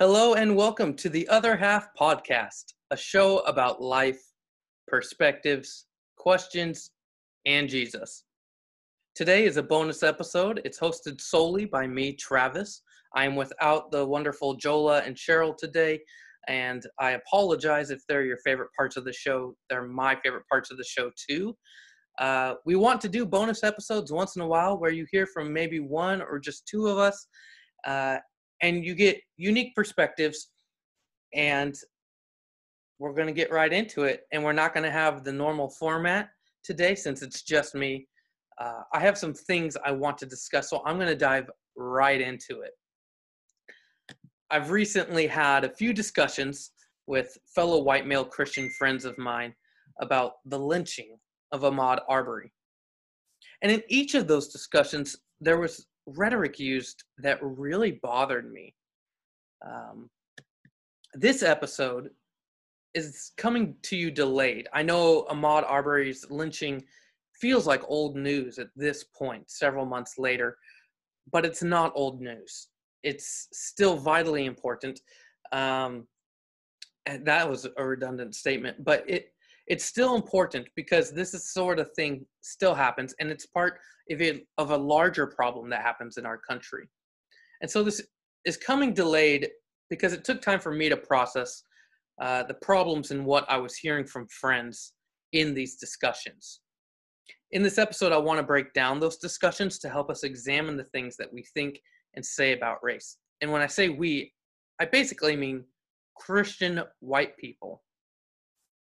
Hello and welcome to the Other Half Podcast, a show about life, perspectives, questions, and Jesus. Today is a bonus episode. It's hosted solely by me, Travis. I am without the wonderful Jola and Cheryl today, and I apologize if they're your favorite parts of the show. They're my favorite parts of the show, too. Uh, we want to do bonus episodes once in a while where you hear from maybe one or just two of us. Uh, and you get unique perspectives and we're going to get right into it and we're not going to have the normal format today since it's just me. Uh, i have some things i want to discuss so i'm going to dive right into it. I've recently had a few discussions with fellow white male christian friends of mine about the lynching of ahmaud arbery. And in each of those discussions there was rhetoric used that really bothered me. Um, this episode is coming to you delayed. I know Ahmaud Arbery's lynching feels like old news at this point, several months later, but it's not old news. It's still vitally important. Um, and that was a redundant statement, but it it's still important because this is sort of thing still happens and it's part of a, of a larger problem that happens in our country. And so this is coming delayed because it took time for me to process uh, the problems and what i was hearing from friends in these discussions. In this episode i want to break down those discussions to help us examine the things that we think and say about race. And when i say we i basically mean christian white people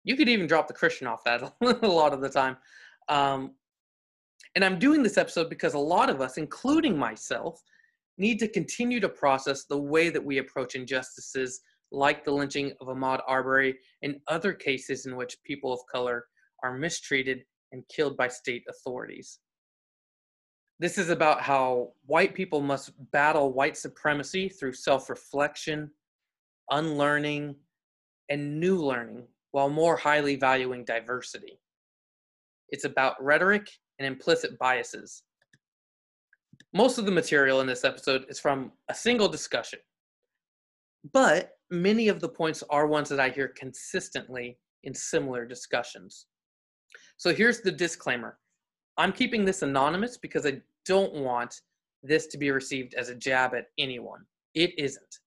you could even drop the Christian off that a lot of the time. Um, and I'm doing this episode because a lot of us, including myself, need to continue to process the way that we approach injustices like the lynching of Ahmaud Arbery and other cases in which people of color are mistreated and killed by state authorities. This is about how white people must battle white supremacy through self reflection, unlearning, and new learning while more highly valuing diversity. It's about rhetoric and implicit biases. Most of the material in this episode is from a single discussion, but many of the points are ones that I hear consistently in similar discussions. So here's the disclaimer I'm keeping this anonymous because I don't want this to be received as a jab at anyone. It isn't.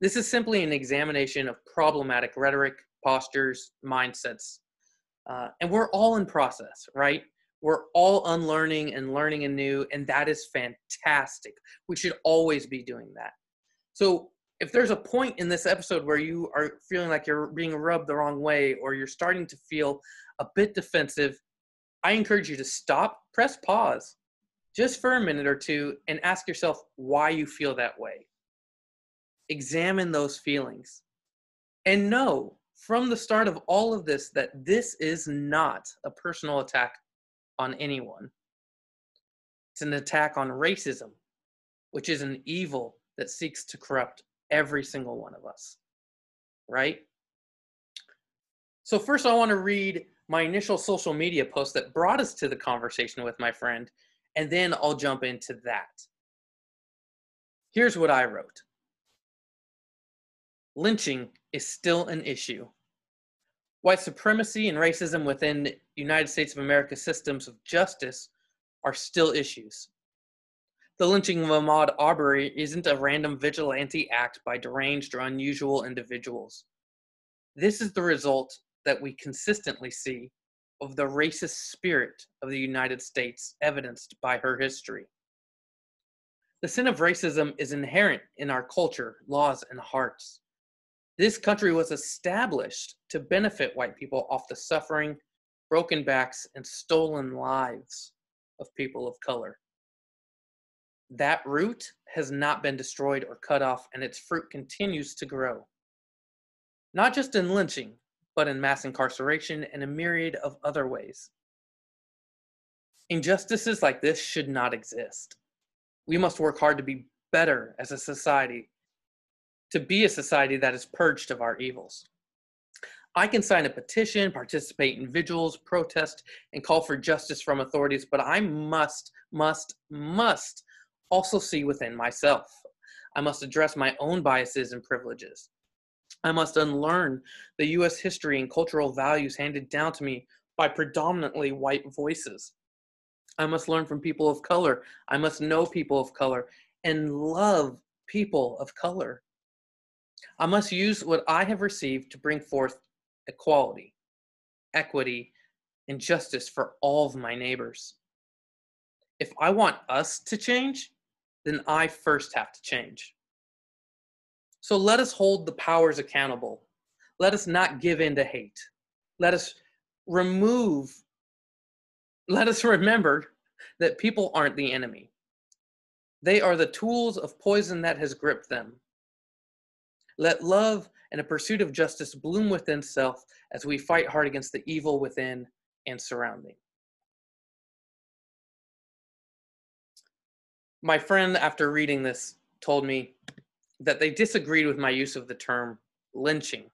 This is simply an examination of problematic rhetoric, postures, mindsets. Uh, and we're all in process, right? We're all unlearning and learning anew, and that is fantastic. We should always be doing that. So, if there's a point in this episode where you are feeling like you're being rubbed the wrong way or you're starting to feel a bit defensive, I encourage you to stop, press pause just for a minute or two, and ask yourself why you feel that way. Examine those feelings and know from the start of all of this that this is not a personal attack on anyone. It's an attack on racism, which is an evil that seeks to corrupt every single one of us. Right? So, first, I want to read my initial social media post that brought us to the conversation with my friend, and then I'll jump into that. Here's what I wrote Lynching is still an issue. White supremacy and racism within United States of America systems of justice are still issues. The lynching of Ahmaud Arbery isn't a random vigilante act by deranged or unusual individuals. This is the result that we consistently see of the racist spirit of the United States evidenced by her history. The sin of racism is inherent in our culture, laws, and hearts. This country was established to benefit white people off the suffering, broken backs, and stolen lives of people of color. That root has not been destroyed or cut off, and its fruit continues to grow. Not just in lynching, but in mass incarceration and a myriad of other ways. Injustices like this should not exist. We must work hard to be better as a society to be a society that is purged of our evils. I can sign a petition, participate in vigils, protest, and call for justice from authorities, but I must, must, must also see within myself. I must address my own biases and privileges. I must unlearn the US history and cultural values handed down to me by predominantly white voices. I must learn from people of color. I must know people of color and love people of color. I must use what I have received to bring forth equality, equity, and justice for all of my neighbors. If I want us to change, then I first have to change. So let us hold the powers accountable. Let us not give in to hate. Let us remove, let us remember that people aren't the enemy. They are the tools of poison that has gripped them. Let love and a pursuit of justice bloom within self as we fight hard against the evil within and surrounding. My friend, after reading this, told me that they disagreed with my use of the term lynching,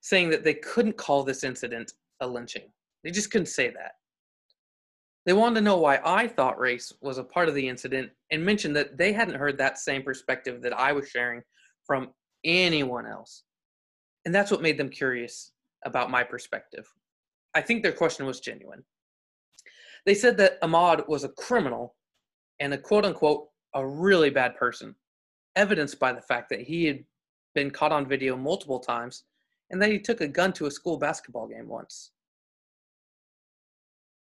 saying that they couldn't call this incident a lynching. They just couldn't say that. They wanted to know why I thought race was a part of the incident and mentioned that they hadn't heard that same perspective that I was sharing from anyone else. And that's what made them curious about my perspective. I think their question was genuine. They said that Ahmaud was a criminal and a quote unquote a really bad person, evidenced by the fact that he had been caught on video multiple times and that he took a gun to a school basketball game once.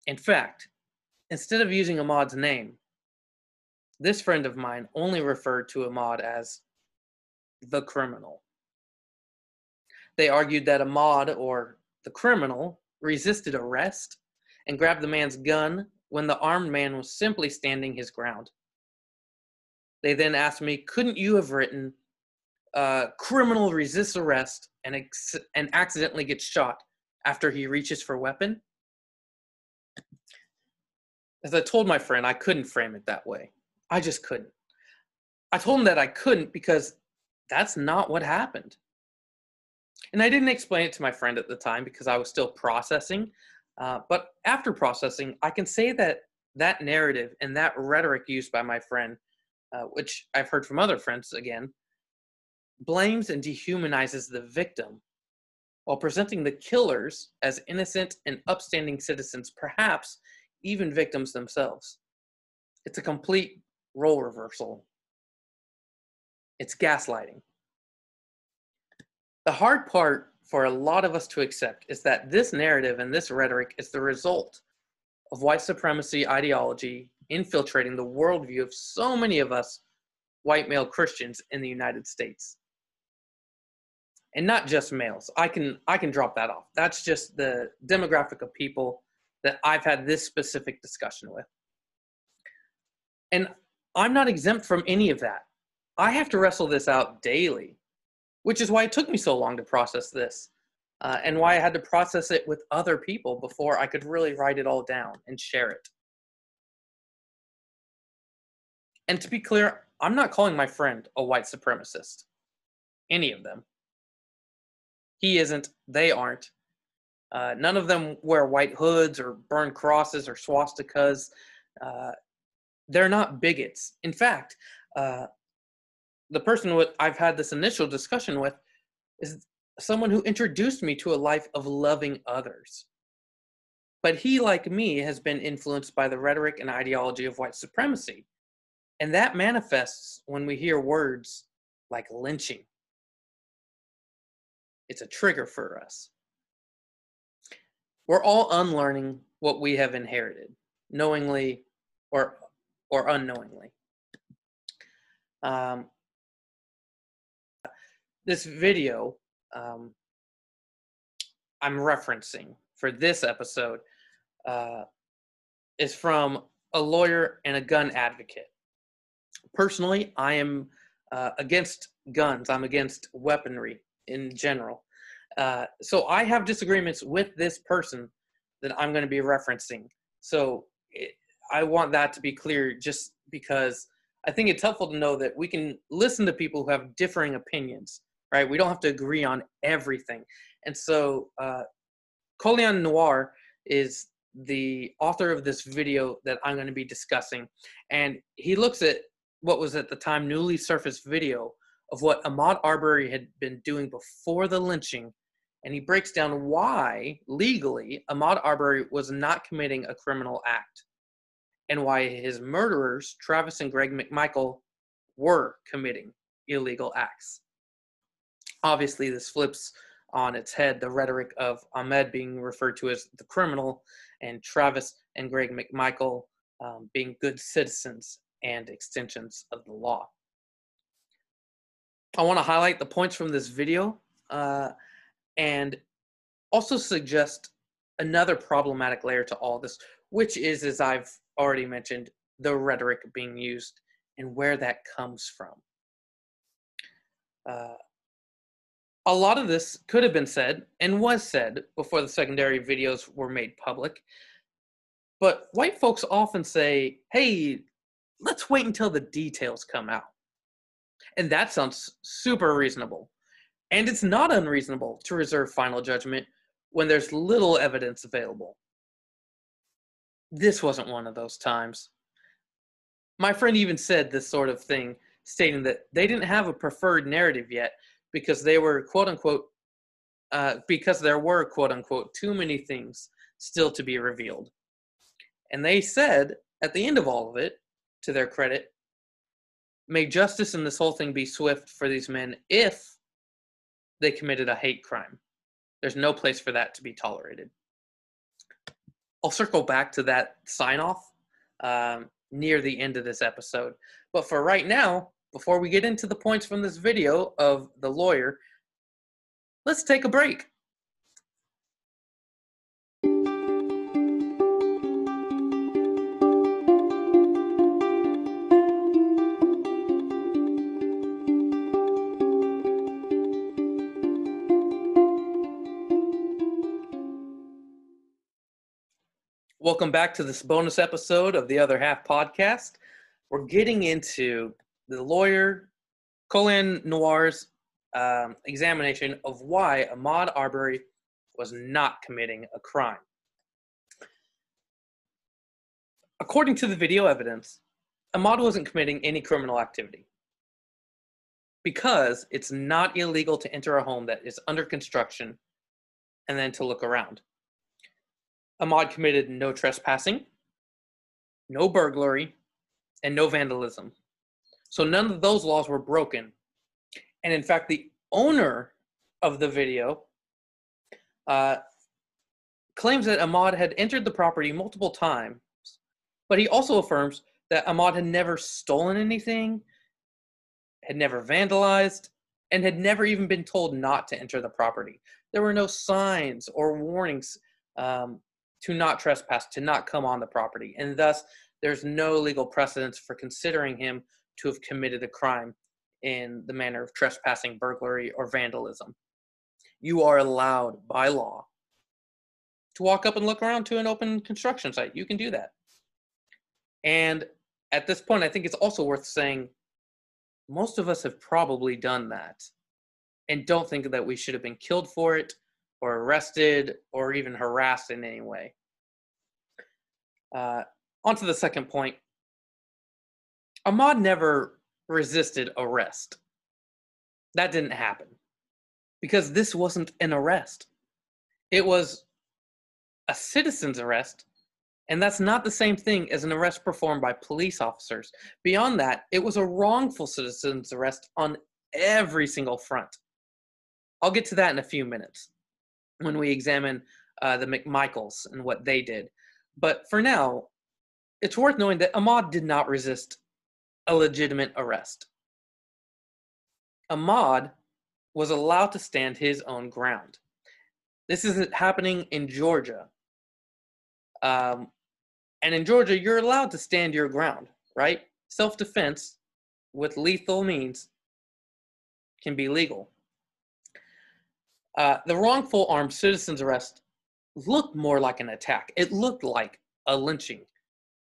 In fact, instead of using Ahmaud's name, this friend of mine only referred to Ahmaud as the criminal. They argued that Ahmaud, or the criminal, resisted arrest and grabbed the man's gun when the armed man was simply standing his ground. They then asked me, couldn't you have written, uh, criminal resists arrest and, ex- and accidentally gets shot after he reaches for weapon? As I told my friend, I couldn't frame it that way. I just couldn't. I told him that I couldn't because that's not what happened. And I didn't explain it to my friend at the time because I was still processing. Uh, but after processing, I can say that that narrative and that rhetoric used by my friend, uh, which I've heard from other friends again, blames and dehumanizes the victim while presenting the killers as innocent and upstanding citizens, perhaps even victims themselves. It's a complete role reversal. It's gaslighting. The hard part for a lot of us to accept is that this narrative and this rhetoric is the result of white supremacy ideology infiltrating the worldview of so many of us white male Christians in the United States. And not just males. I can I can drop that off. That's just the demographic of people that I've had this specific discussion with. And I'm not exempt from any of that. I have to wrestle this out daily which is why it took me so long to process this uh, and why I had to process it with other people before I could really write it all down and share it. And to be clear, I'm not calling my friend a white supremacist. Any of them. He isn't, they aren't. Uh, none of them wear white hoods or burn crosses or swastikas. Uh, they're not bigots. In fact, uh, the person with I've had this initial discussion with is someone who introduced me to a life of loving others. But he, like me, has been influenced by the rhetoric and ideology of white supremacy. And that manifests when we hear words like lynching. It's a trigger for us. We're all unlearning what we have inherited, knowingly or, or unknowingly. Um, this video um, I'm referencing for this episode uh, is from a lawyer and a gun advocate. Personally, I am uh, against guns. I'm against weaponry in general. Uh, so I have disagreements with this person that I'm going to be referencing. So it, I want that to be clear just because I think it's helpful to know that we can listen to people who have differing opinions right? We don't have to agree on everything. And so, uh, Colion Noir is the author of this video that I'm going to be discussing. And he looks at what was at the time newly surfaced video of what Ahmaud Arbery had been doing before the lynching, and he breaks down why, legally, Ahmaud Arbery was not committing a criminal act, and why his murderers, Travis and Greg McMichael, were committing illegal acts. Obviously, this flips on its head the rhetoric of Ahmed being referred to as the criminal and Travis and Greg McMichael um, being good citizens and extensions of the law. I want to highlight the points from this video uh, and also suggest another problematic layer to all this, which is, as I've already mentioned, the rhetoric being used and where that comes from. Uh, a lot of this could have been said and was said before the secondary videos were made public. But white folks often say, hey, let's wait until the details come out. And that sounds super reasonable. And it's not unreasonable to reserve final judgment when there's little evidence available. This wasn't one of those times. My friend even said this sort of thing, stating that they didn't have a preferred narrative yet because they were quote unquote uh, because there were quote unquote too many things still to be revealed. And they said at the end of all of it, to their credit, may justice in this whole thing be swift for these men if they committed a hate crime. There's no place for that to be tolerated. I'll circle back to that sign off um, near the end of this episode. But for right now, before we get into the points from this video of the lawyer, let's take a break. Welcome back to this bonus episode of the Other Half podcast. We're getting into the lawyer Colion Noir's um, examination of why Ahmaud Arbery was not committing a crime. According to the video evidence, Ahmaud wasn't committing any criminal activity because it's not illegal to enter a home that is under construction and then to look around. Ahmaud committed no trespassing, no burglary, and no vandalism. So none of those laws were broken. And in fact, the owner of the video uh, claims that Ahmaud had entered the property multiple times, but he also affirms that Ahmaud had never stolen anything, had never vandalized, and had never even been told not to enter the property. There were no signs or warnings um, to not trespass, to not come on the property, and thus there's no legal precedence for considering him to have committed a crime in the manner of trespassing, burglary, or vandalism. You are allowed by law to walk up and look around to an open construction site. You can do that. And at this point, I think it's also worth saying most of us have probably done that and don't think that we should have been killed for it or arrested or even harassed in any way. Uh, on to the second point Ahmaud never resisted arrest. That didn't happen because this wasn't an arrest. It was a citizen's arrest, and that's not the same thing as an arrest performed by police officers. Beyond that, it was a wrongful citizen's arrest on every single front. I'll get to that in a few minutes when we examine uh, the McMichaels and what they did. But for now, it's worth knowing that Ahmaud did not resist a legitimate arrest. Ahmaud was allowed to stand his own ground. This is happening in Georgia. Um, and in Georgia, you're allowed to stand your ground, right? Self defense with lethal means can be legal. Uh, the wrongful armed citizen's arrest looked more like an attack. It looked like a lynching.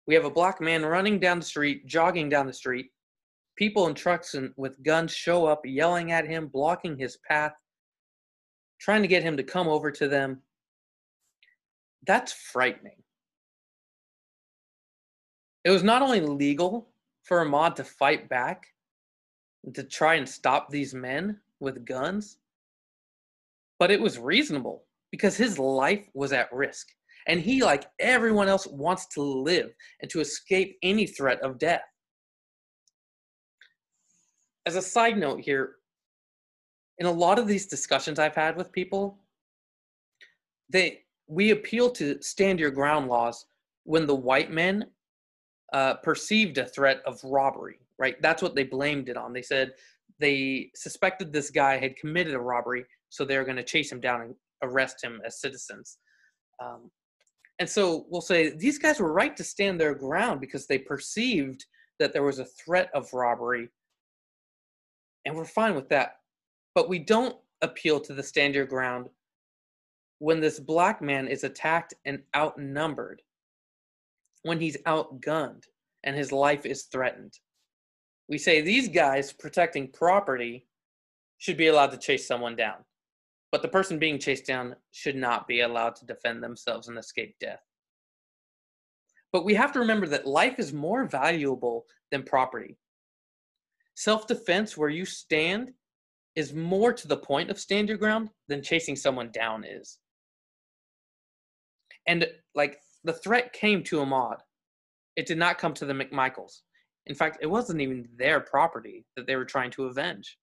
We have a black man running down the street, jogging down the street. People in trucks and with guns show up, yelling at him, blocking his path, trying to get him to come over to them. That's frightening. It was not only legal for Ahmaud to fight back to try and stop these men with guns. But it was reasonable because his life was at risk. And he, like everyone else, wants to live and to escape any threat of death. As a side note here, in a lot of these discussions I've had with people, they we appeal to stand your ground laws when the white men uh, perceived a threat of robbery, right? That's what they blamed it on. They said they suspected this guy had committed a robbery, so they're going to chase him down and arrest him as citizens. Um, and so we'll say these guys were right to stand their ground because they perceived that there was a threat of robbery. And we're fine with that. But we don't appeal to the stand your ground when this black man is attacked and outnumbered, when he's outgunned and his life is threatened. We say these guys protecting property should be allowed to chase someone down, but the person being chased down should not be allowed to defend themselves and escape death. But we have to remember that life is more valuable than property. Self defense, where you stand, is more to the point of stand your ground than chasing someone down is. And like the threat came to Ahmaud. It did not come to the McMichaels. In fact, it wasn't even their property that they were trying to avenge.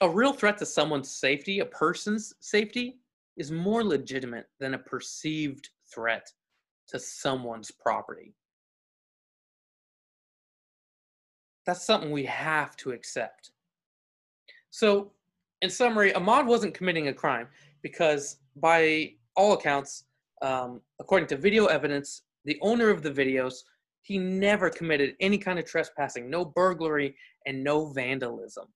A real threat to someone's safety, a person's safety, is more legitimate than a perceived threat to someone's property. That's something we have to accept. So, in summary, Ahmaud wasn't committing a crime because, by all accounts, um, according to video evidence, the owner of the videos, he never committed any kind of trespassing, no burglary, and no vandalism.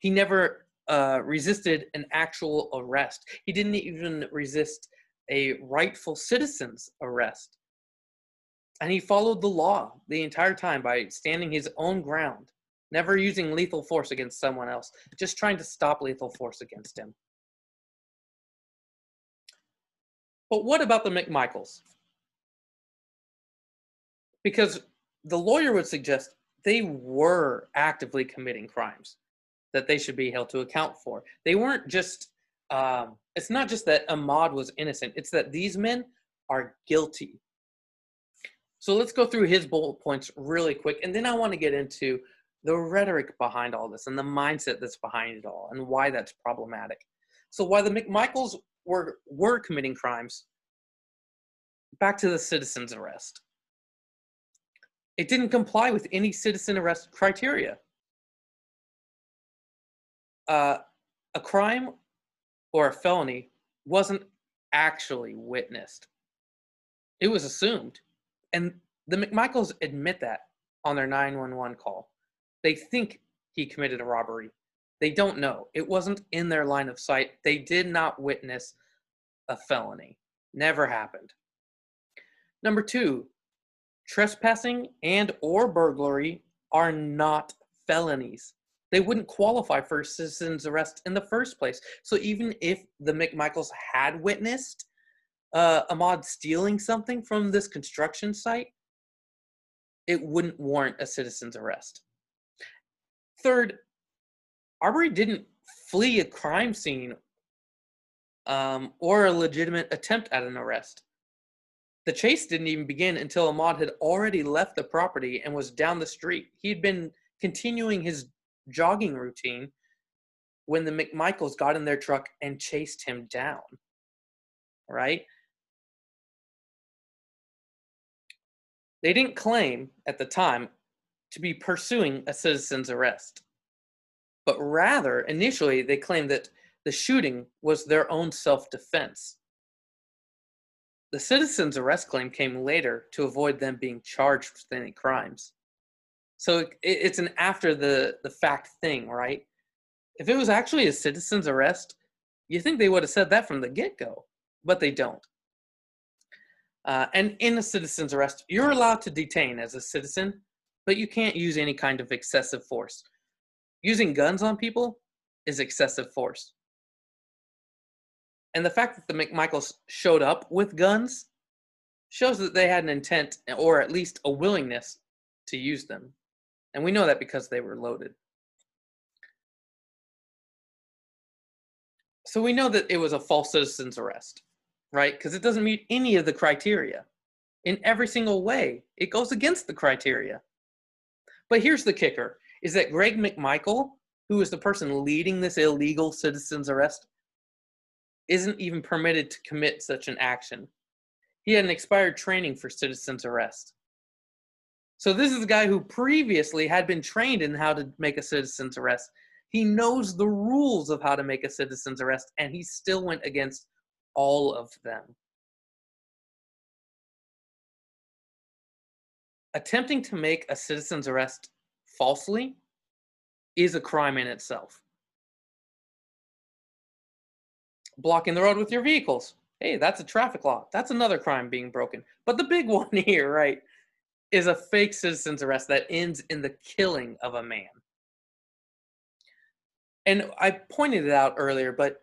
He never uh, resisted an actual arrest. He didn't even resist a rightful citizen's arrest. And he followed the law the entire time by standing his own ground, never using lethal force against someone else, just trying to stop lethal force against him. But what about the McMichaels? Because the lawyer would suggest they were actively committing crimes that they should be held to account for. They weren't just, um, it's not just that Ahmaud was innocent, it's that these men are guilty. So let's go through his bullet points really quick, and then I want to get into the rhetoric behind all this and the mindset that's behind it all and why that's problematic. So, why the McMichaels were, were committing crimes, back to the citizen's arrest. It didn't comply with any citizen arrest criteria. Uh, a crime or a felony wasn't actually witnessed. It was assumed. And the McMichaels admit that on their 911 call. They think he committed a robbery. They don't know. It wasn't in their line of sight. They did not witness a felony. Never happened. Number two, trespassing and or burglary are not felonies. They wouldn't qualify for a citizen's arrest in the first place. So even if the McMichaels had witnessed uh, Ahmaud stealing something from this construction site, it wouldn't warrant a citizen's arrest. Third, Arbery didn't flee a crime scene um, or a legitimate attempt at an arrest. The chase didn't even begin until Ahmaud had already left the property and was down the street. He'd been continuing his jogging routine when the McMichaels got in their truck and chased him down. Right? They didn't claim at the time to be pursuing a citizen's arrest, but rather, initially, they claimed that the shooting was their own self defense. The citizen's arrest claim came later to avoid them being charged with any crimes. So it's an after the, the fact thing, right? If it was actually a citizen's arrest, you think they would have said that from the get go, but they don't. Uh, and in a citizen's arrest, you're allowed to detain as a citizen, but you can't use any kind of excessive force. Using guns on people is excessive force. And the fact that the McMichaels showed up with guns shows that they had an intent or at least a willingness to use them. And we know that because they were loaded. So we know that it was a false citizen's arrest, right? Because it doesn't meet any of the criteria in every single way. It goes against the criteria. But here's the kicker is that Greg McMichael, who is the person leading this illegal citizen's arrest, isn't even permitted to commit such an action. He had an expired training for citizen's arrest. So this is a guy who previously had been trained in how to make a citizen's arrest. He knows the rules of how to make a citizen's arrest, and he still went against all of them. Attempting to make a citizen's arrest falsely is a crime in itself. Blocking the road with your vehicles. Hey, that's a traffic law. That's another crime being broken. But the big one here, right, is a fake citizen's arrest that ends in the killing of a man. And I pointed it out earlier, but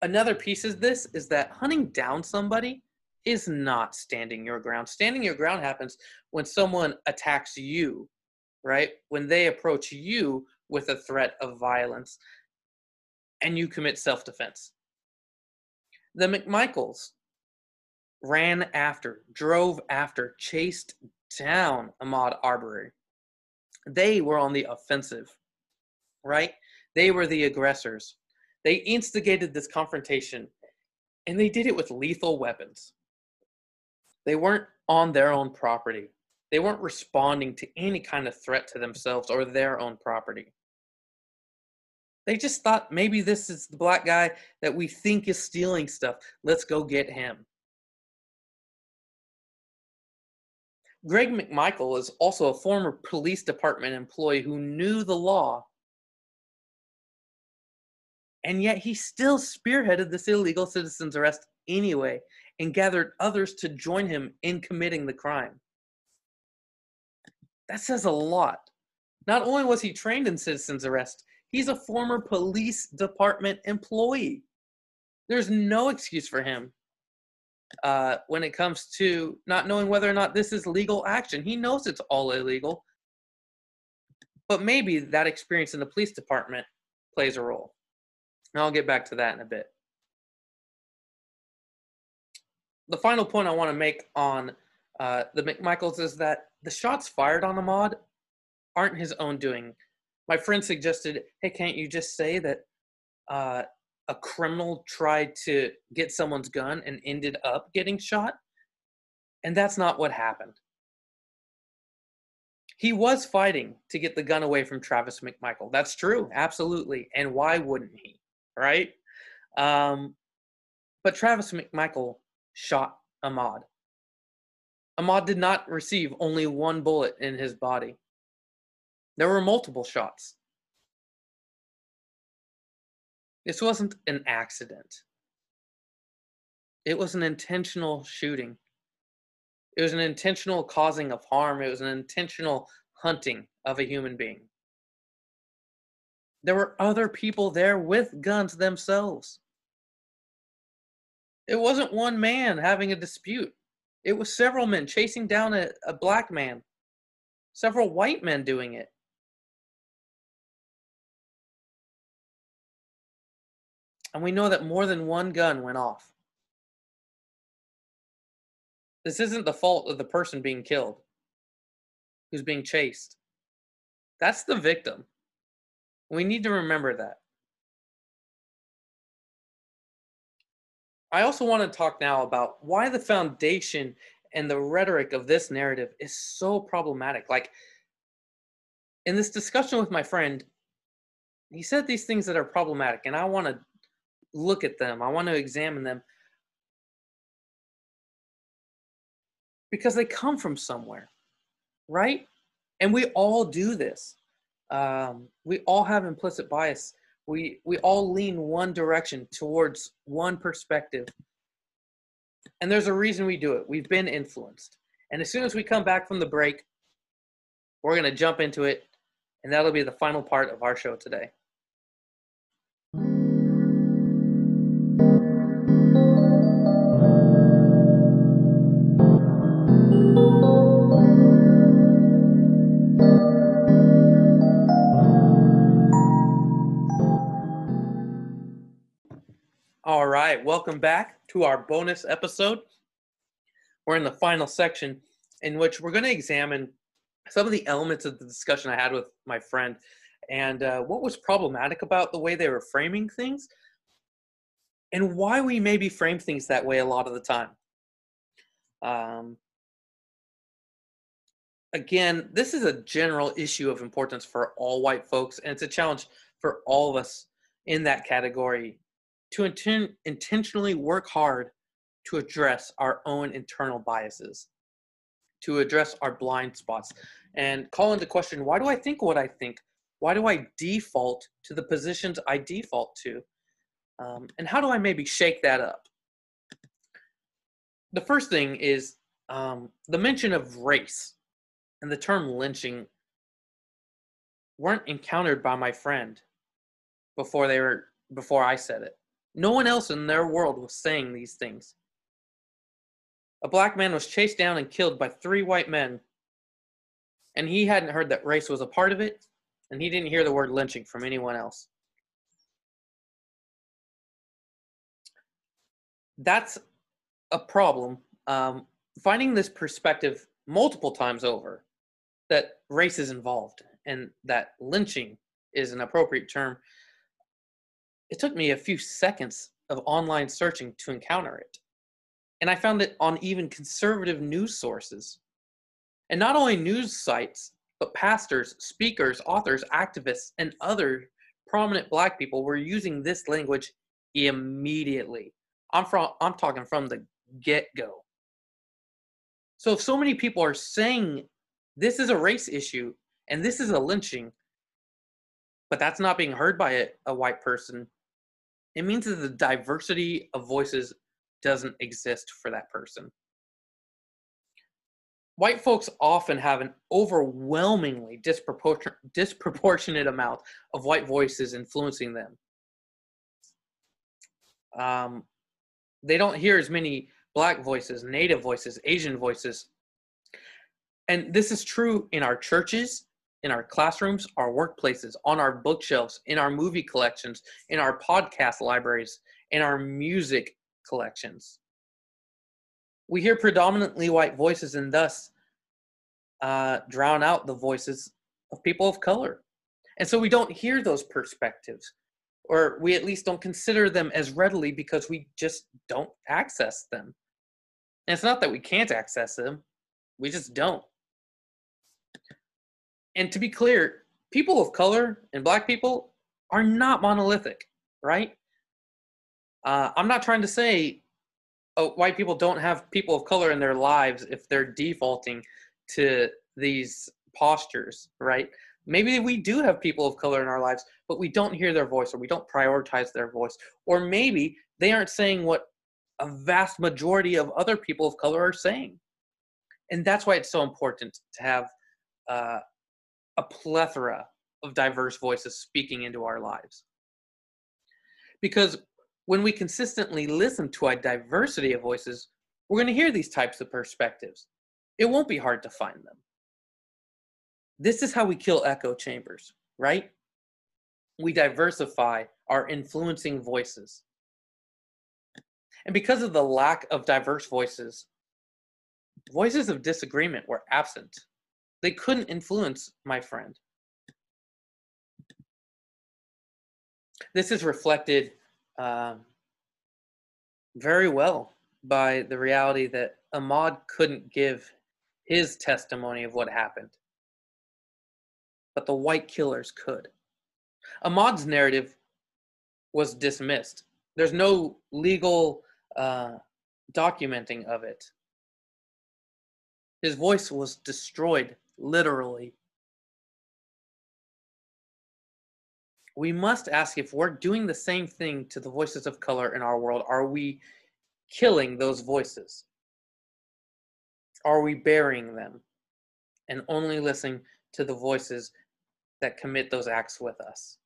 another piece of this is that hunting down somebody is not standing your ground. Standing your ground happens when someone attacks you, right? When they approach you with a threat of violence and you commit self defense. The McMichaels ran after, drove after, chased down Ahmaud Arbery. They were on the offensive, right? They were the aggressors. They instigated this confrontation and they did it with lethal weapons. They weren't on their own property. They weren't responding to any kind of threat to themselves or their own property. They just thought maybe this is the black guy that we think is stealing stuff. Let's go get him. Greg McMichael is also a former police department employee who knew the law. And yet he still spearheaded this illegal citizen's arrest anyway and gathered others to join him in committing the crime. That says a lot. Not only was he trained in citizen's arrest, he's a former police department employee. There's no excuse for him uh, when it comes to not knowing whether or not this is legal action. He knows it's all illegal, but maybe that experience in the police department plays a role. And I'll get back to that in a bit the final point I want to make on uh, the McMichaels is that the shots fired on Ahmaud aren't his own doing. My friend suggested, hey, can't you just say that uh, a criminal tried to get someone's gun and ended up getting shot? And that's not what happened. He was fighting to get the gun away from Travis McMichael. That's true, absolutely. And why wouldn't he? Right? Um, but Travis McMichael shot Ahmaud. Ahmaud did not receive only one bullet in his body. There were multiple shots. This wasn't an accident. It was an intentional shooting. It was an intentional causing of harm. It was an intentional hunting of a human being. There were other people there with guns themselves. It wasn't one man having a dispute. It was several men chasing down a, a black man, several white men doing it. And we know that more than one gun went off. This isn't the fault of the person being killed, who's being chased. That's the victim. We need to remember that. I also want to talk now about why the foundation and the rhetoric of this narrative is so problematic. Like in this discussion with my friend, he said these things that are problematic, and I want to look at them, I want to examine them. Because they come from somewhere, right? And we all do this. Um, we all have implicit bias. We we all lean one direction towards one perspective. And there's a reason we do it. We've been influenced. And as soon as we come back from the break we're going to jump into it. And that'll be the final part of our show today right, welcome back to our bonus episode. We're in the final section in which we're going to examine some of the elements of the discussion I had with my friend and uh, what was problematic about the way they were framing things and why we maybe frame things that way a lot of the time. Um, again, this is a general issue of importance for all white folks, and it's a challenge for all of us in that category to inten- intentionally work hard to address our own internal biases, to address our blind spots, and call into question why do I think what I think? Why do I default to the positions I default to? Um, and how do I maybe shake that up? The first thing is um, the mention of race and the term lynching weren't encountered by my friend before they were before I said it. No one else in their world was saying these things. A black man was chased down and killed by three white men, and he hadn't heard that race was a part of it, and he didn't hear the word lynching from anyone else. That's a problem. Um, finding this perspective multiple times over that race is involved and that lynching is an appropriate term it took me a few seconds of online searching to encounter it. And I found it on even conservative news sources. And not only news sites, but pastors, speakers, authors, activists, and other prominent black people were using this language immediately. I'm from I'm talking from the get-go. So if so many people are saying this is a race issue and this is a lynching, but that's not being heard by a, a white person, it means that the diversity of voices doesn't exist for that person. White folks often have an overwhelmingly disproportionate, disproportionate amount of white voices influencing them. Um, they don't hear as many black voices, native voices, Asian voices. And this is true in our churches in our classrooms, our workplaces, on our bookshelves, in our movie collections, in our podcast libraries, in our music collections. We hear predominantly white voices and thus uh, drown out the voices of people of color. And so we don't hear those perspectives, or we at least don't consider them as readily because we just don't access them. And it's not that we can't access them, we just don't and to be clear, people of color and black people are not monolithic, right? Uh, I'm not trying to say oh, white people don't have people of color in their lives if they're defaulting to these postures, right? Maybe we do have people of color in our lives, but we don't hear their voice or we don't prioritize their voice. Or maybe they aren't saying what a vast majority of other people of color are saying. And that's why it's so important to have uh, a plethora of diverse voices speaking into our lives. Because when we consistently listen to a diversity of voices, we're going to hear these types of perspectives. It won't be hard to find them. This is how we kill echo chambers, right? We diversify our influencing voices. And because of the lack of diverse voices, voices of disagreement were absent they couldn't influence my friend. This is reflected um, very well by the reality that Ahmaud couldn't give his testimony of what happened, but the white killers could. Ahmaud's narrative was dismissed. There's no legal uh, documenting of it. His voice was destroyed literally. We must ask if we're doing the same thing to the voices of color in our world, are we killing those voices? Are we burying them and only listening to the voices that commit those acts with us?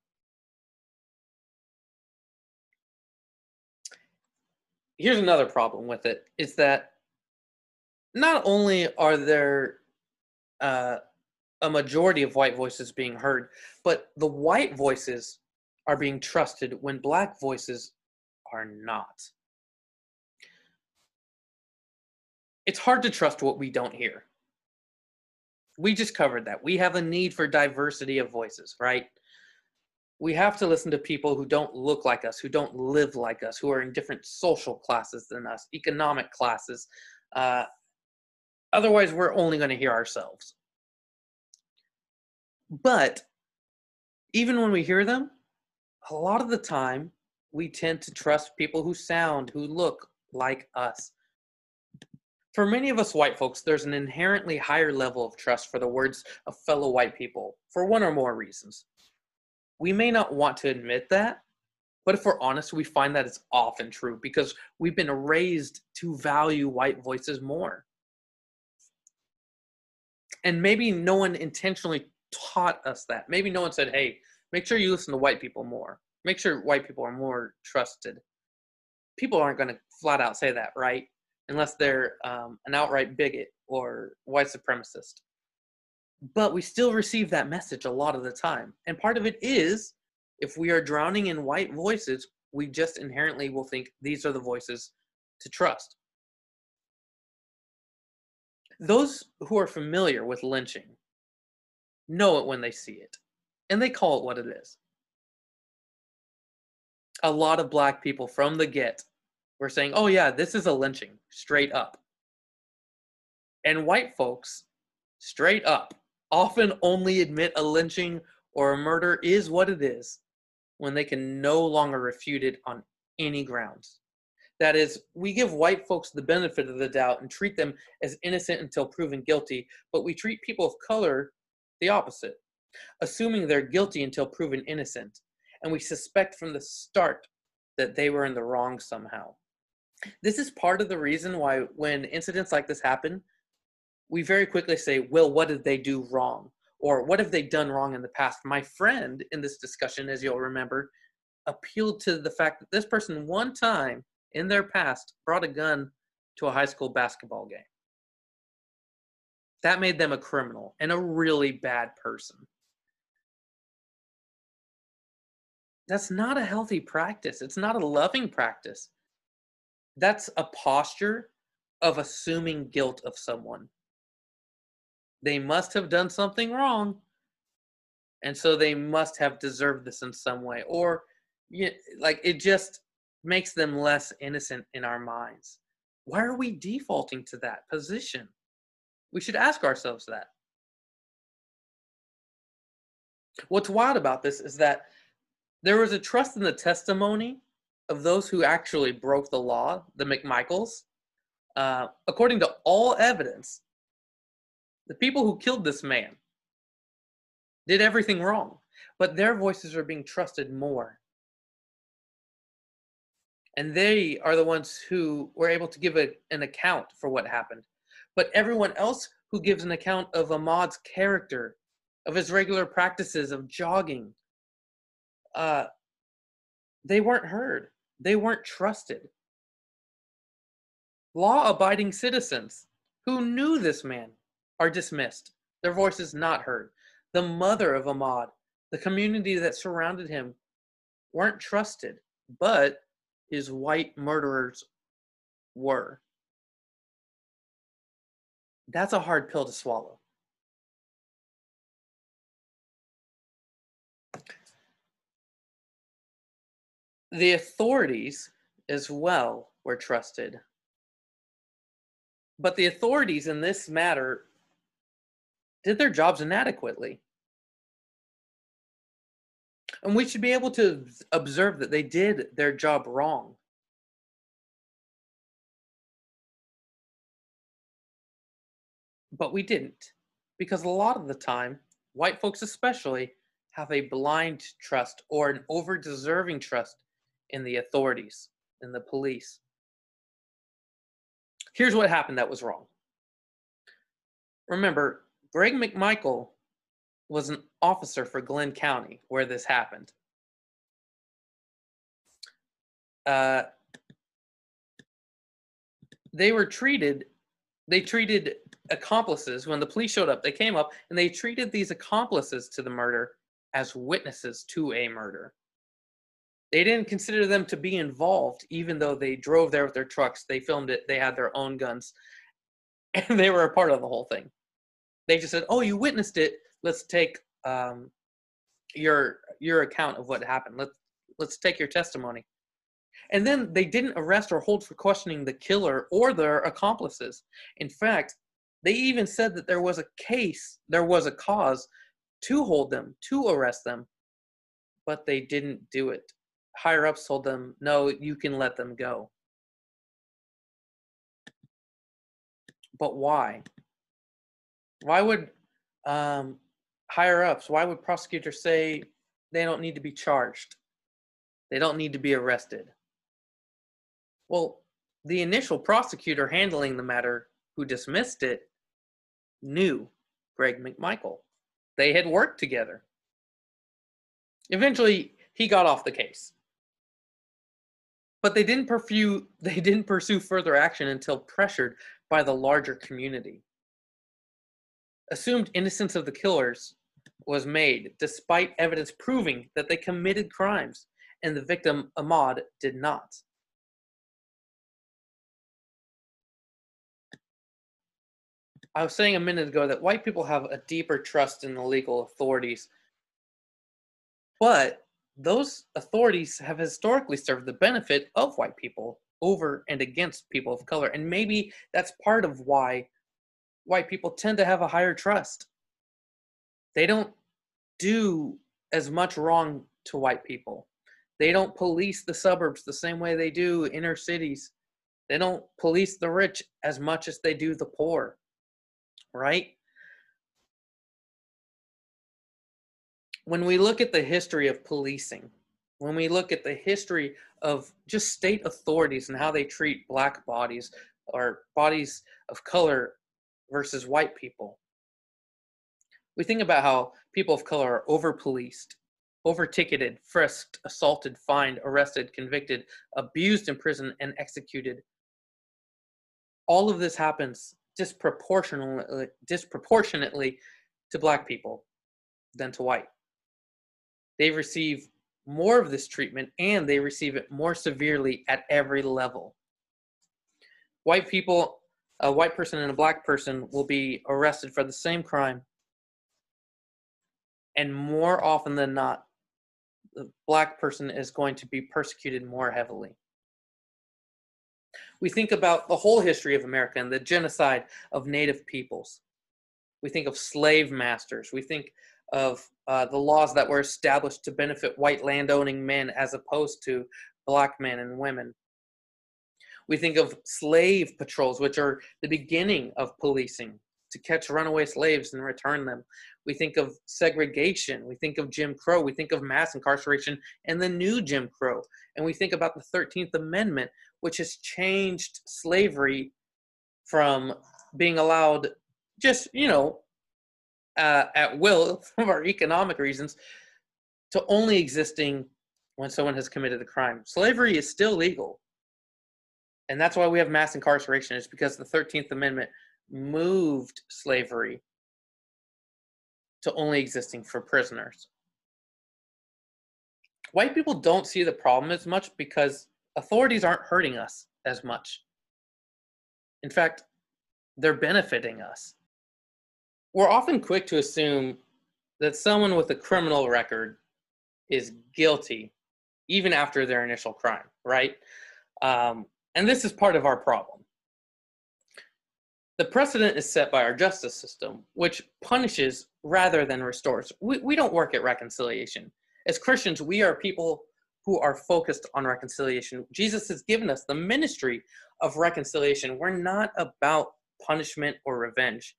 Here's another problem with it is that not only are there uh, a majority of white voices being heard, but the white voices are being trusted when black voices are not. It's hard to trust what we don't hear. We just covered that. We have a need for diversity of voices, right? We have to listen to people who don't look like us, who don't live like us, who are in different social classes than us, economic classes. Uh, otherwise, we're only going to hear ourselves. But even when we hear them, a lot of the time we tend to trust people who sound, who look like us. For many of us white folks, there's an inherently higher level of trust for the words of fellow white people for one or more reasons. We may not want to admit that, but if we're honest, we find that it's often true because we've been raised to value white voices more. And maybe no one intentionally taught us that. Maybe no one said, hey, make sure you listen to white people more. Make sure white people are more trusted. People aren't going to flat out say that, right? Unless they're um, an outright bigot or white supremacist. But we still receive that message a lot of the time. And part of it is if we are drowning in white voices, we just inherently will think these are the voices to trust. Those who are familiar with lynching know it when they see it, and they call it what it is. A lot of black people from the get were saying, oh, yeah, this is a lynching, straight up. And white folks, straight up, often only admit a lynching or a murder is what it is when they can no longer refute it on any grounds. That is, we give white folks the benefit of the doubt and treat them as innocent until proven guilty, but we treat people of color the opposite, assuming they're guilty until proven innocent, and we suspect from the start that they were in the wrong somehow. This is part of the reason why, when incidents like this happen, we very quickly say, Well, what did they do wrong? Or what have they done wrong in the past? My friend in this discussion, as you'll remember, appealed to the fact that this person one time in their past brought a gun to a high school basketball game. That made them a criminal and a really bad person. That's not a healthy practice. It's not a loving practice. That's a posture of assuming guilt of someone. They must have done something wrong. And so they must have deserved this in some way. Or, you, like, it just makes them less innocent in our minds. Why are we defaulting to that position? We should ask ourselves that. What's wild about this is that there was a trust in the testimony of those who actually broke the law, the McMichaels. Uh, according to all evidence, the people who killed this man did everything wrong, but their voices are being trusted more. And they are the ones who were able to give a, an account for what happened but everyone else who gives an account of Ahmaud's character, of his regular practices of jogging, uh, they weren't heard. They weren't trusted. Law abiding citizens who knew this man are dismissed, their voices not heard. The mother of Ahmad, the community that surrounded him, weren't trusted, but his white murderers were. That's a hard pill to swallow. The authorities as well were trusted. But the authorities in this matter did their jobs inadequately. And we should be able to observe that they did their job wrong. But we didn't, because a lot of the time, white folks especially, have a blind trust or an over deserving trust in the authorities, in the police. Here's what happened that was wrong. Remember, Greg McMichael was an officer for Glynn County where this happened. Uh, they were treated, they treated accomplices, when the police showed up, they came up and they treated these accomplices to the murder as witnesses to a murder. They didn't consider them to be involved, even though they drove there with their trucks. They filmed it. They had their own guns, and they were a part of the whole thing. They just said, "Oh, you witnessed it. Let's take um, your your account of what happened. Let's let's take your testimony." And then they didn't arrest or hold for questioning the killer or their accomplices. In fact, they even said that there was a case, there was a cause to hold them, to arrest them, but they didn't do it. Higher ups told them, no, you can let them go. But why? Why would um, higher ups, why would prosecutors say they don't need to be charged? They don't need to be arrested. Well, the initial prosecutor handling the matter, who dismissed it, knew Greg McMichael. They had worked together. Eventually, he got off the case. But they didn't pursue they didn't pursue further action until pressured by the larger community. Assumed innocence of the killers was made despite evidence proving that they committed crimes and the victim Ahmaud, did not. I was saying a minute ago that white people have a deeper trust in the legal authorities, but those authorities have historically served the benefit of white people over and against people of color. And maybe that's part of why white people tend to have a higher trust. They don't do as much wrong to white people. They don't police the suburbs the same way they do inner cities. They don't police the rich as much as they do the poor right? When we look at the history of policing, when we look at the history of just state authorities and how they treat black bodies or bodies of color versus white people, we think about how people of color are over policed, over ticketed, frisked, assaulted, fined, arrested, convicted, abused in prison, and executed. All of this happens disproportionately disproportionately to black people than to white. They receive more of this treatment and they receive it more severely at every level. White people, a white person and a black person will be arrested for the same crime. And more often than not, the black person is going to be persecuted more heavily we think about the whole history of America and the genocide of Native peoples. We think of slave masters. We think of uh, the laws that were established to benefit white landowning men as opposed to black men and women. We think of slave patrols, which are the beginning of policing to catch runaway slaves and return them. We think of segregation. We think of Jim Crow. We think of mass incarceration and the new Jim Crow. And we think about the 13th Amendment, which has changed slavery from being allowed just, you know, uh, at will for economic reasons to only existing when someone has committed a crime. Slavery is still legal. And that's why we have mass incarceration, is because the 13th Amendment moved slavery to only existing for prisoners. White people don't see the problem as much because authorities aren't hurting us as much. In fact, they're benefiting us. We're often quick to assume that someone with a criminal record is guilty even after their initial crime, right? Um, and this is part of our problem. The precedent is set by our justice system, which punishes rather than restores. We, we don't work at reconciliation. As Christians, we are people who are focused on reconciliation. Jesus has given us the ministry of reconciliation. We're not about punishment or revenge,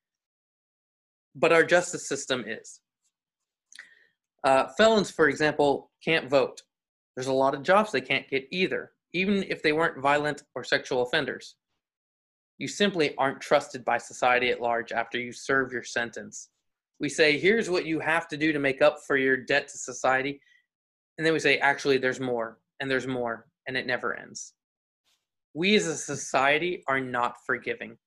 but our justice system is. Uh, felons, for example, can't vote. There's a lot of jobs they can't get either, even if they weren't violent or sexual offenders. You simply aren't trusted by society at large after you serve your sentence. We say, here's what you have to do to make up for your debt to society, and then we say actually there's more and there's more and it never ends we as a society are not forgiving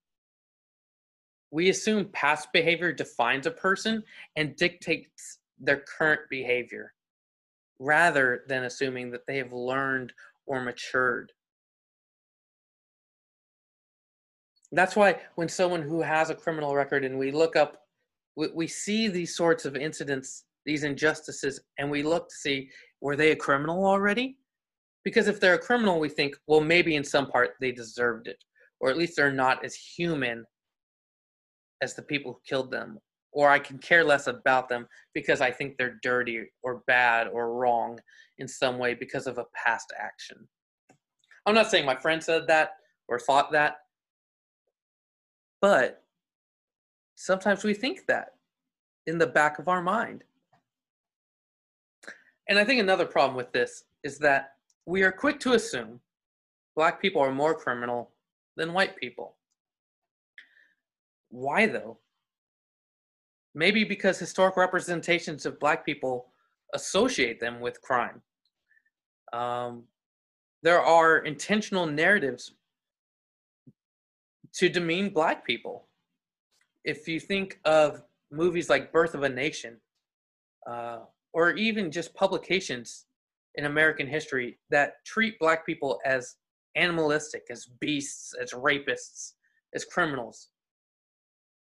we assume past behavior defines a person and dictates their current behavior rather than assuming that they have learned or matured. That's why when someone who has a criminal record and we look up, we, we see these sorts of incidents, these injustices, and we look to see were they a criminal already? Because if they're a criminal, we think, well, maybe in some part they deserved it, or at least they're not as human as the people who killed them, or I can care less about them because I think they're dirty or bad or wrong in some way because of a past action. I'm not saying my friend said that or thought that, but sometimes we think that in the back of our mind. And I think another problem with this is that we are quick to assume black people are more criminal than white people. Why though? Maybe because historic representations of black people associate them with crime. Um, there are intentional narratives to demean black people. If you think of movies like Birth of a Nation, uh, or even just publications in American history that treat black people as animalistic, as beasts, as rapists, as criminals.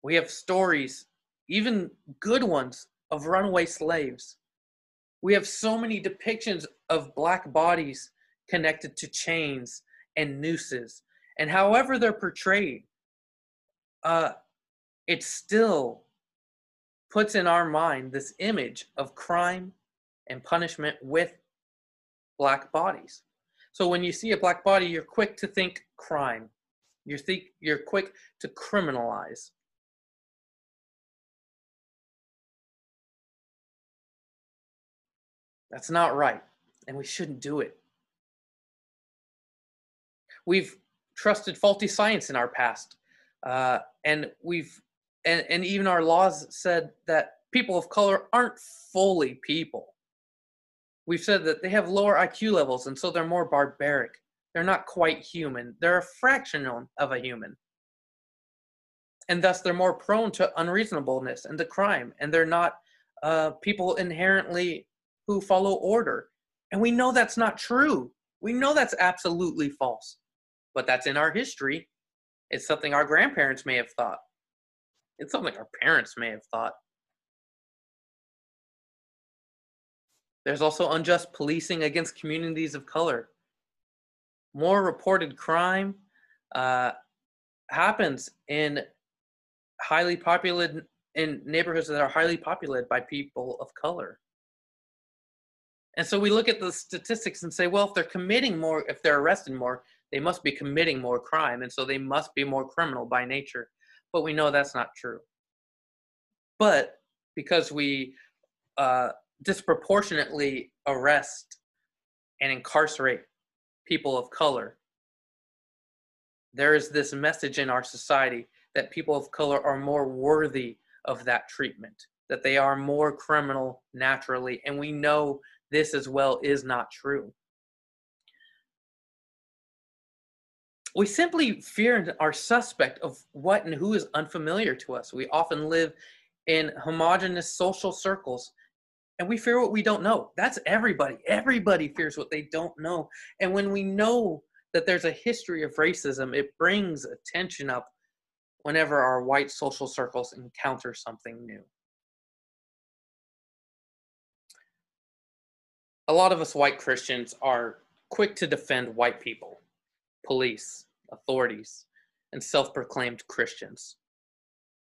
We have stories, even good ones, of runaway slaves. We have so many depictions of black bodies connected to chains and nooses. And however they're portrayed, uh, it still puts in our mind this image of crime and punishment with black bodies. So when you see a black body, you're quick to think crime. You're, think, you're quick to criminalize. That's not right, and we shouldn't do it. We've trusted faulty science in our past, uh, and we've and, and even our laws said that people of color aren't fully people. We've said that they have lower IQ levels, and so they're more barbaric. They're not quite human. They're a fraction of a human. And thus, they're more prone to unreasonableness and to crime. And they're not uh, people inherently who follow order. And we know that's not true. We know that's absolutely false. But that's in our history. It's something our grandparents may have thought. It's something our parents may have thought. There's also unjust policing against communities of color. More reported crime uh, happens in highly populated in neighborhoods that are highly populated by people of color. And so we look at the statistics and say, well, if they're committing more, if they're arrested more, they must be committing more crime. And so they must be more criminal by nature. But we know that's not true. But because we uh, disproportionately arrest and incarcerate people of color, there is this message in our society that people of color are more worthy of that treatment, that they are more criminal naturally. And we know this as well is not true. We simply fear and are suspect of what and who is unfamiliar to us. We often live in homogenous social circles and we fear what we don't know. That's everybody. Everybody fears what they don't know. And when we know that there's a history of racism, it brings attention up whenever our white social circles encounter something new. A lot of us white Christians are quick to defend white people, police, authorities, and self proclaimed Christians.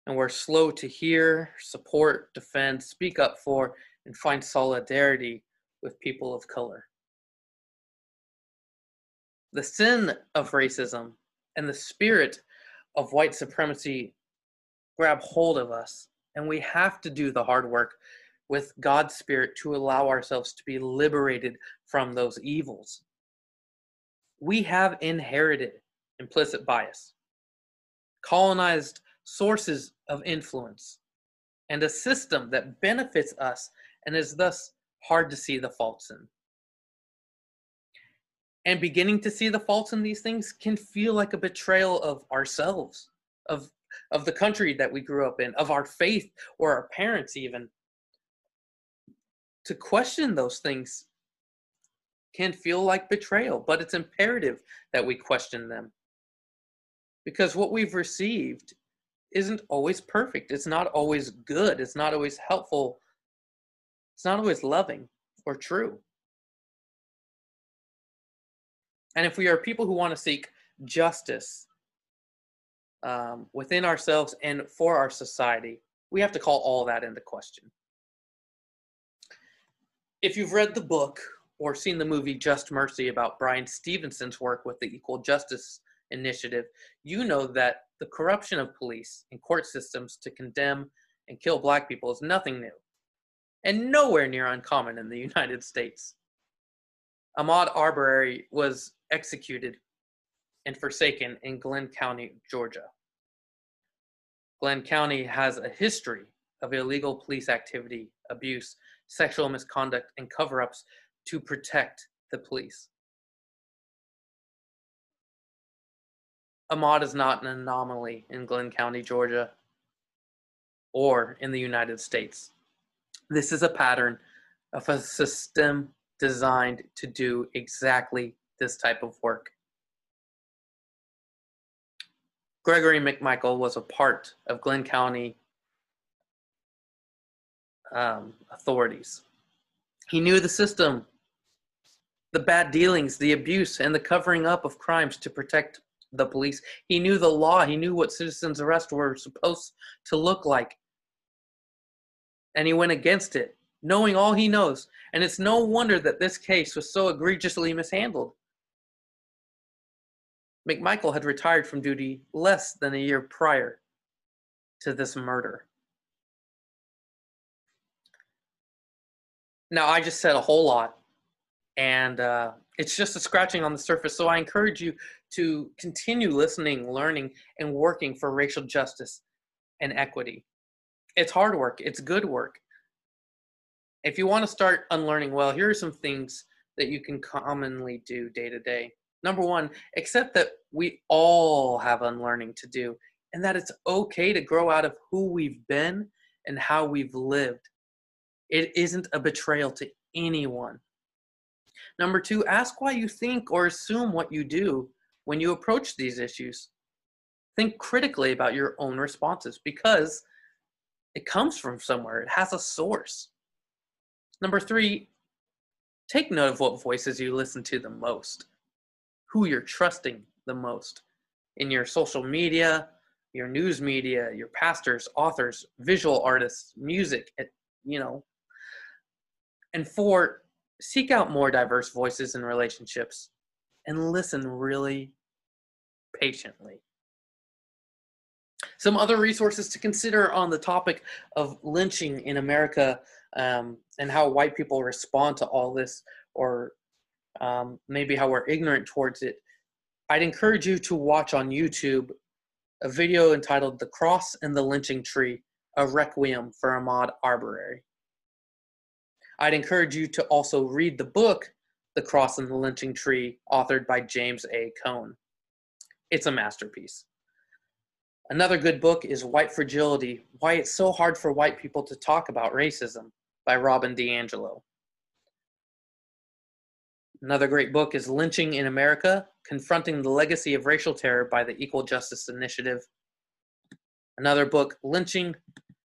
And we're slow to hear, support, defend, speak up for, and find solidarity with people of color. The sin of racism and the spirit of white supremacy grab hold of us, and we have to do the hard work with God's Spirit to allow ourselves to be liberated from those evils. We have inherited implicit bias, colonized sources of influence, and a system that benefits us and is thus hard to see the faults in. And beginning to see the faults in these things can feel like a betrayal of ourselves, of, of the country that we grew up in, of our faith or our parents, even. To question those things can feel like betrayal, but it's imperative that we question them. Because what we've received isn't always perfect. It's not always good. It's not always helpful. It's not always loving or true. And if we are people who want to seek justice um, within ourselves and for our society, we have to call all that into question. If you've read the book or seen the movie Just Mercy about Bryan Stevenson's work with the Equal Justice Initiative, you know that the corruption of police and court systems to condemn and kill black people is nothing new and nowhere near uncommon in the United States. Ahmaud Arbery was executed and forsaken in Glynn County, Georgia. Glynn County has a history of illegal police activity, abuse, sexual misconduct, and cover ups to protect the police. Ahmaud is not an anomaly in Glynn County, Georgia, or in the United States. This is a pattern of a system designed to do exactly this type of work. Gregory McMichael was a part of Glynn County um, authorities. He knew the system, the bad dealings, the abuse, and the covering up of crimes to protect the police. He knew the law. He knew what citizens' arrest were supposed to look like. And he went against it, knowing all he knows. And it's no wonder that this case was so egregiously mishandled. McMichael had retired from duty less than a year prior to this murder. Now, I just said a whole lot, and uh, it's just a scratching on the surface. So I encourage you to continue listening, learning, and working for racial justice and equity. It's hard work, it's good work. If you want to start unlearning well, here are some things that you can commonly do day to day. Number one, accept that we all have unlearning to do and that it's okay to grow out of who we've been and how we've lived. It isn't a betrayal to anyone. Number two, ask why you think or assume what you do when you approach these issues. Think critically about your own responses because it comes from somewhere, it has a source. Number three, take note of what voices you listen to the most, who you're trusting the most in your social media, your news media, your pastors, authors, visual artists, music, you know. And four, seek out more diverse voices and relationships and listen really patiently. Some other resources to consider on the topic of lynching in America um, and how white people respond to all this, or um, maybe how we're ignorant towards it. I'd encourage you to watch on YouTube a video entitled The Cross and the Lynching Tree, a Requiem for Ahmaud Arbery. I'd encourage you to also read the book, The Cross and the Lynching Tree, authored by James A. Cone. It's a masterpiece. Another good book is White Fragility Why It's So Hard for White People to Talk About Racism by Robin DiAngelo. Another great book is Lynching in America Confronting the Legacy of Racial Terror by the Equal Justice Initiative. Another book, Lynching,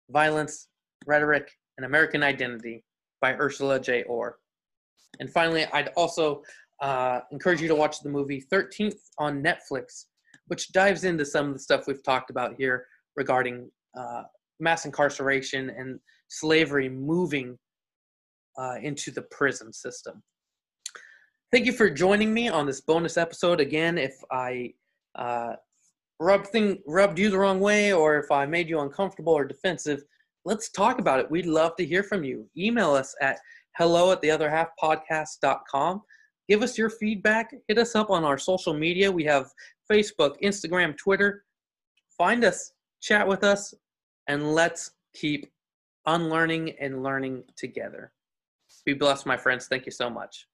Violence, Rhetoric, and American Identity by Ersula J. Ore. And finally, I'd also uh, encourage you to watch the movie 13th on Netflix, which dives into some of the stuff we've talked about here regarding uh, mass incarceration and slavery moving uh, into the prison system. Thank you for joining me on this bonus episode. Again, if I uh, rubbed, thing, rubbed you the wrong way or if I made you uncomfortable or defensive, let's talk about it. We'd love to hear from you. Email us at hello at the other half podcast.com. Give us your feedback. Hit us up on our social media. We have Facebook, Instagram, Twitter. Find us, chat with us, and let's keep unlearning and learning together. Be blessed, my friends. Thank you so much.